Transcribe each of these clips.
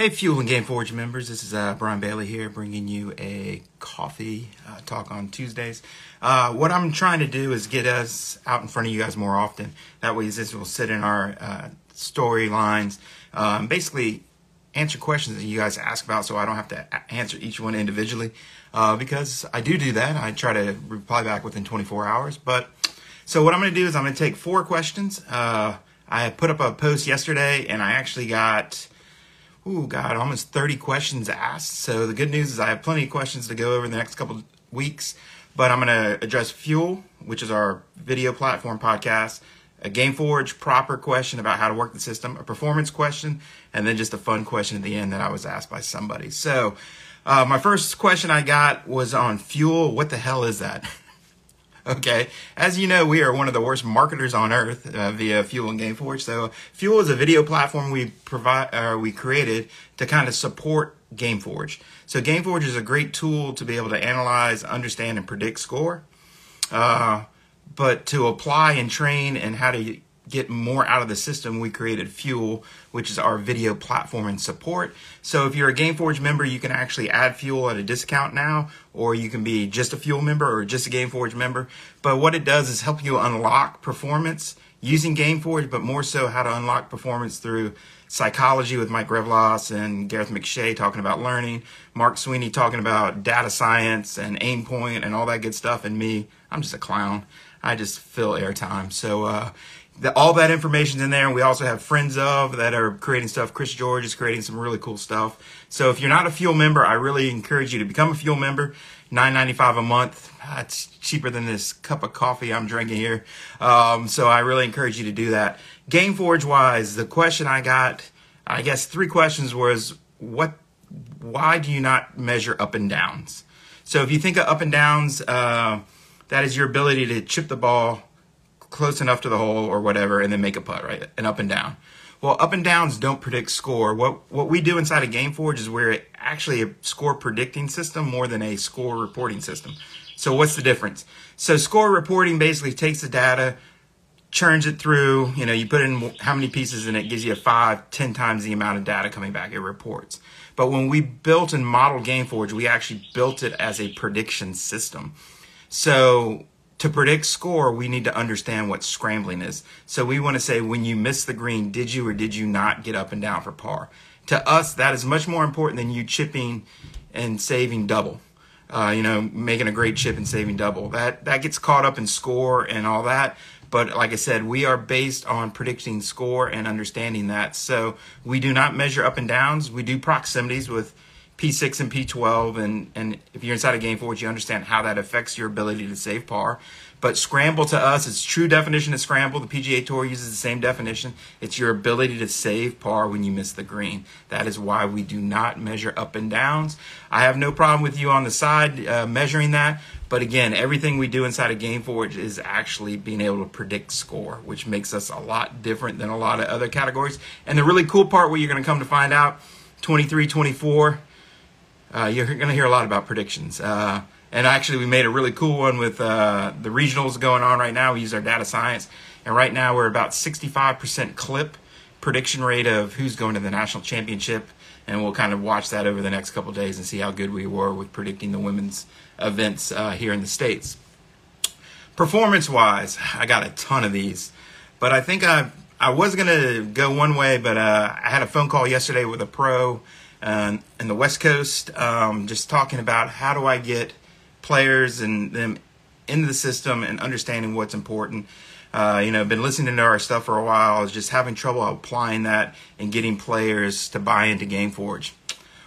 Hey, Fuel and GameForge members, this is uh, Brian Bailey here, bringing you a coffee uh, talk on Tuesdays. Uh, what I'm trying to do is get us out in front of you guys more often. That way, this will sit in our uh, storylines, um, basically answer questions that you guys ask about, so I don't have to answer each one individually. Uh, because I do do that, I try to reply back within 24 hours. But so what I'm going to do is I'm going to take four questions. Uh, I put up a post yesterday, and I actually got ooh, God, almost 30 questions asked. So the good news is I have plenty of questions to go over in the next couple weeks. But I'm going to address Fuel, which is our video platform podcast, a GameForge proper question about how to work the system, a performance question, and then just a fun question at the end that I was asked by somebody. So uh, my first question I got was on Fuel. What the hell is that? Okay, as you know, we are one of the worst marketers on earth uh, via Fuel and GameForge. So, Fuel is a video platform we provide, uh, we created to kind of support GameForge. So, GameForge is a great tool to be able to analyze, understand, and predict score. Uh, but to apply and train and how to get more out of the system, we created Fuel, which is our video platform and support. So if you're a GameForge member, you can actually add Fuel at a discount now, or you can be just a Fuel member or just a GameForge member. But what it does is help you unlock performance using GameForge, but more so how to unlock performance through psychology with Mike Revlos and Gareth McShay talking about learning, Mark Sweeney talking about data science and Aimpoint and all that good stuff, and me, I'm just a clown. I just fill airtime. So uh, the, all that information's in there. And we also have friends of that are creating stuff. Chris George is creating some really cool stuff. So if you're not a Fuel member, I really encourage you to become a Fuel member. Nine ninety five a month. It's cheaper than this cup of coffee I'm drinking here. Um, so I really encourage you to do that. GameForge wise, the question I got, I guess three questions was what, why do you not measure up and downs? So if you think of up and downs, uh, that is your ability to chip the ball close enough to the hole or whatever, and then make a putt, right? And up and down. Well, up and downs don't predict score. What what we do inside of GameForge is we're actually a score predicting system more than a score reporting system. So what's the difference? So score reporting basically takes the data, churns it through. You know, you put in how many pieces, and it gives you five, ten times the amount of data coming back. It reports. But when we built and modeled GameForge, we actually built it as a prediction system. So to predict score, we need to understand what scrambling is. So we want to say when you miss the green, did you or did you not get up and down for par? To us, that is much more important than you chipping and saving double. Uh, you know, making a great chip and saving double. That that gets caught up in score and all that. But like I said, we are based on predicting score and understanding that. So we do not measure up and downs. We do proximities with P6 and P12, and, and if you're inside a GameForge, you understand how that affects your ability to save par. But scramble to us, its true definition of scramble. The PGA Tour uses the same definition. It's your ability to save par when you miss the green. That is why we do not measure up and downs. I have no problem with you on the side uh, measuring that. But again, everything we do inside of GameForge is actually being able to predict score, which makes us a lot different than a lot of other categories. And the really cool part, what you're going to come to find out, 23, 24 uh, you're going to hear a lot about predictions. Uh, and actually, we made a really cool one with uh, the regionals going on right now. We use our data science, and right now we're about 65% clip prediction rate of who's going to the national championship. And we'll kind of watch that over the next couple days and see how good we were with predicting the women's events uh, here in the states. Performance wise, I got a ton of these, but I think I I was gonna go one way, but uh, I had a phone call yesterday with a pro and in the West Coast, um, just talking about how do I get players and them into the system and understanding what's important. Uh, you know, been listening to our stuff for a while. I was just having trouble applying that and getting players to buy into GameForge.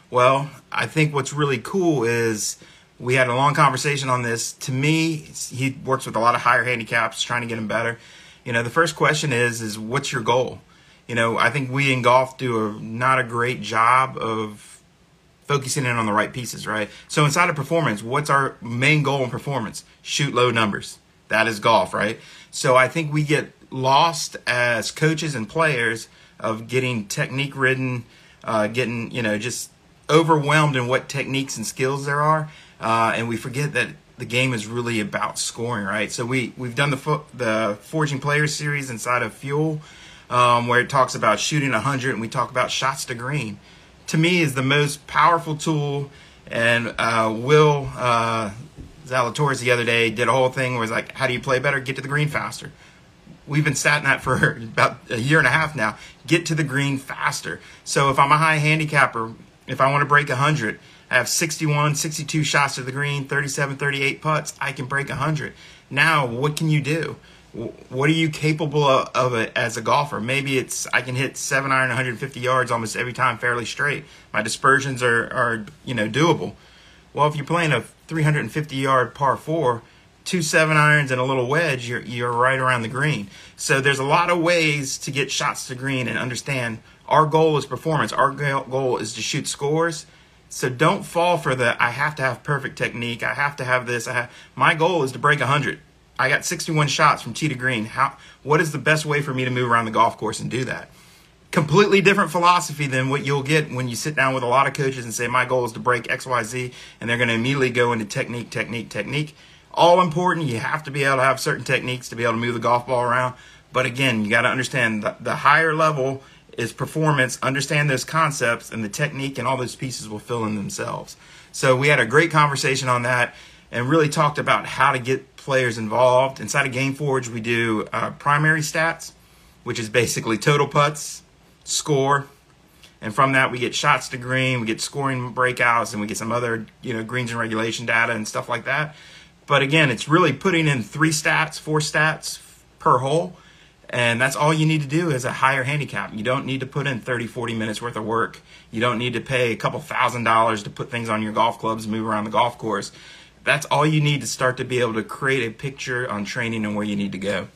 Well, I think what's really cool is we had a long conversation on this. To me, he works with a lot of higher handicaps, trying to get them better. You know, the first question is, is what's your goal? You know, I think we in golf do a not a great job of focusing in on the right pieces, right? So inside of performance, what's our main goal in performance? Shoot low numbers. That is golf, right? So I think we get lost as coaches and players of getting technique ridden, uh, getting, you know, just overwhelmed in what techniques and skills there are. Uh, and we forget that the game is really about scoring, right? So we, we've done the, fo- the Forging Players series inside of Fuel um, where it talks about shooting 100 and we talk about shots to green. to me is the most powerful tool. And uh, Will uh, Zalatoris the other day did a whole thing where was like, how do you play better? Get to the green faster. We've been sat in that for about a year and a half now. Get to the green faster. So if I'm a high handicapper, if I want to break 100, I have 61, 62 shots to the green, 37, 38 putts, I can break 100. Now, what can you do? What are you capable of, of a, as a golfer? Maybe it's I can hit seven iron 150 yards almost every time fairly straight. My dispersions are, are you know doable. Well, if you're playing a 350 yard par four, two seven irons and a little wedge, you're you're right around the green. So there's a lot of ways to get shots to green and understand our goal is performance. Our goal is to shoot scores. So don't fall for the I have to have perfect technique. I have to have this. Have, my goal is to break 100. I got 61 shots from tee to green. How what is the best way for me to move around the golf course and do that? Completely different philosophy than what you'll get when you sit down with a lot of coaches and say my goal is to break XYZ and they're going to immediately go into technique, technique, technique. All important. You have to be able to have certain techniques to be able to move the golf ball around. But again, you got to understand the, the higher level is performance. Understand those concepts and the technique and all those pieces will fill in themselves. So we had a great conversation on that and really talked about how to get players involved. Inside of GameForge, we do uh, primary stats, which is basically total putts, score, and from that we get shots to green, we get scoring breakouts, and we get some other you know greens and regulation data and stuff like that. But again, it's really putting in three stats, four stats per hole, and that's all you need to do is a higher handicap. You don't need to put in 30, 40 minutes worth of work. You don't need to pay a couple thousand dollars to put things on your golf clubs, move around the golf course that's all you need to start to be able to create a picture on training and where you need to go.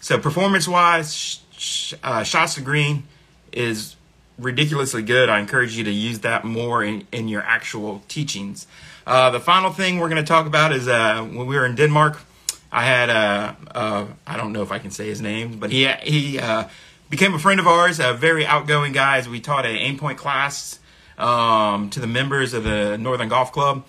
So performance wise, sh- sh- uh, shots to green is ridiculously good. I encourage you to use that more in, in your actual teachings. Uh, the final thing we're going to talk about is uh, when we were in Denmark, I had a, a I don't know if I can say his name, but he he uh, became a friend of ours, a very outgoing guy. As we taught a Aimpoint class um, to the members of the Northern Golf Club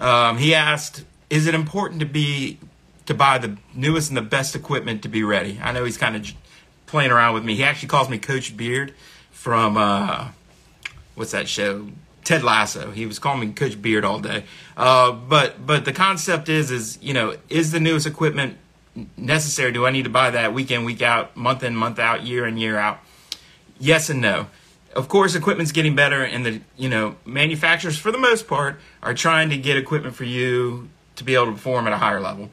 um, he asked, "Is it important to be to buy the newest and the best equipment to be ready?" I know he's kind of playing around with me. He actually calls me Coach Beard from uh, what's that show? Ted Lasso. He was calling me Coach Beard all day. Uh, but but the concept is is you know is the newest equipment necessary? Do I need to buy that week in week out, month in month out, year in year out? Yes and no of course, equipment's getting better, and the you know manufacturers, for the most part, are trying to get equipment for you to be able to perform at a higher level.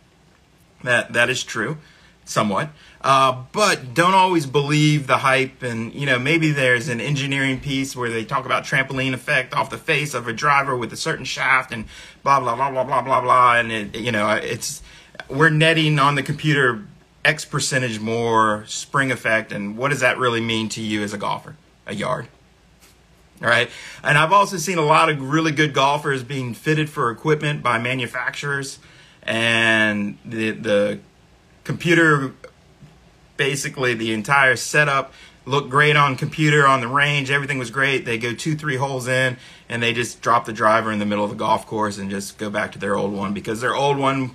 That that is true, somewhat. Uh, but don't always believe the hype, and you know maybe there's an engineering piece where they talk about trampoline effect off the face of a driver with a certain shaft, and blah blah blah blah blah blah blah, and it, you know it's we're netting on the computer X percentage more spring effect, and what does that really mean to you as a golfer? A yard. All right. And I've also seen a lot of really good golfers being fitted for equipment by manufacturers and the the computer basically the entire setup looked great on computer on the range everything was great they go two three holes in and they just drop the driver in the middle of the golf course and just go back to their old one because their old one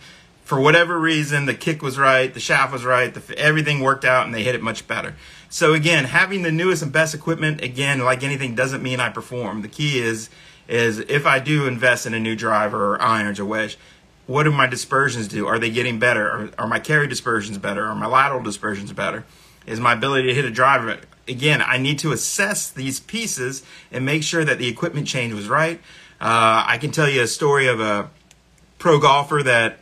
for whatever reason the kick was right the shaft was right the, everything worked out and they hit it much better so again, having the newest and best equipment, again, like anything, doesn't mean I perform. The key is is if I do invest in a new driver or irons or wedge, what do my dispersions do? Are they getting better? Are, are my carry dispersions better? Are my lateral dispersions better? Is my ability to hit a driver? Again, I need to assess these pieces and make sure that the equipment change was right. Uh, I can tell you a story of a pro golfer that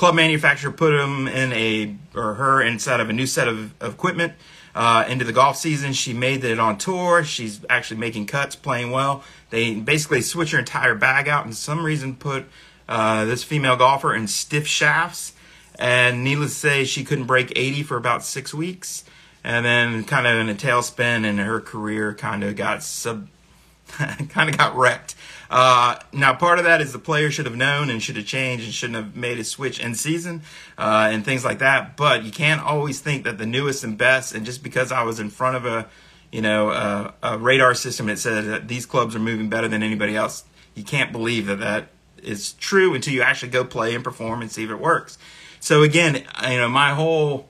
club manufacturer put him in a or her inside of a new set of, of equipment uh, into the golf season. She made it on tour. She's actually making cuts, playing well. They basically switch her entire bag out and some reason put uh, this female golfer in stiff shafts. And needless to say, she couldn't break 80 for about six weeks. And then kind of in a tailspin and her career kind of got sub, kind of got wrecked. Uh, now, part of that is the player should have known and should have changed and shouldn't have made a switch in season uh, and things like that. But you can't always think that the newest and best, and just because I was in front of a, you know, a, a radar system that says that these clubs are moving better than anybody else, you can't believe that that is true until you actually go play and perform and see if it works. So again, you know, my whole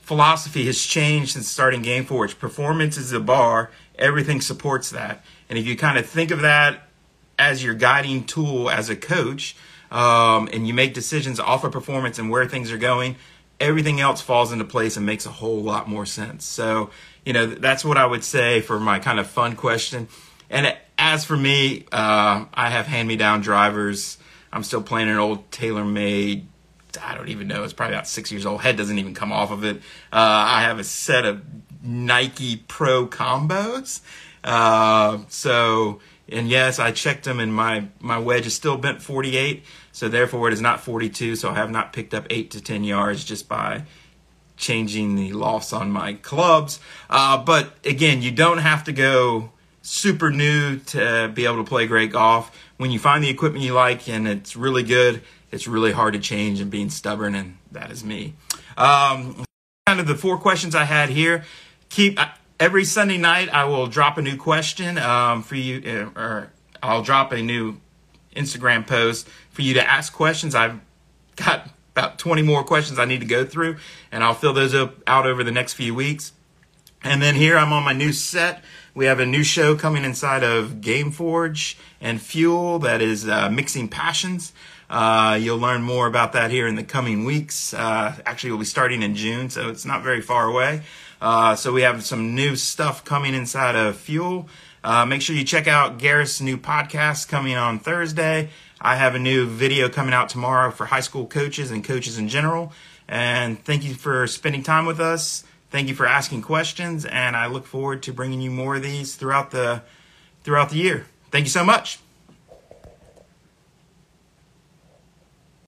philosophy has changed since starting GameForge. Performance is the bar everything supports that. And if you kind of think of that as your guiding tool as a coach, um, and you make decisions off of performance and where things are going, everything else falls into place and makes a whole lot more sense. So, you know, that's what I would say for my kind of fun question. And as for me, uh, I have hand me down drivers. I'm still playing an old TaylorMade. I don't even know. It's probably about six years old. Head doesn't even come off of it. Uh, I have a set of Nike Pro combos. Uh, so, and yes, I checked them, and my my wedge is still bent 48. So therefore, it is not 42. So I have not picked up eight to 10 yards just by changing the lofts on my clubs. Uh, but again, you don't have to go super new to be able to play great golf. When you find the equipment you like and it's really good, it's really hard to change and being stubborn, and that is me. Um, kind of the four questions I had here. Keep every Sunday night. I will drop a new question um, for you, uh, or I'll drop a new Instagram post for you to ask questions. I've got about 20 more questions I need to go through, and I'll fill those up out over the next few weeks. And then here I'm on my new set. We have a new show coming inside of GameForge and Fuel that is uh, Mixing Passions. Uh, you'll learn more about that here in the coming weeks. Uh, actually, we'll be starting in June, so it's not very far away. Uh, so we have some new stuff coming inside of Fuel. Uh, make sure you check out Gareth's new podcast coming on Thursday. I have a new video coming out tomorrow for high school coaches and coaches in general. And thank you for spending time with us. Thank you for asking questions, and I look forward to bringing you more of these throughout the throughout the year. Thank you so much.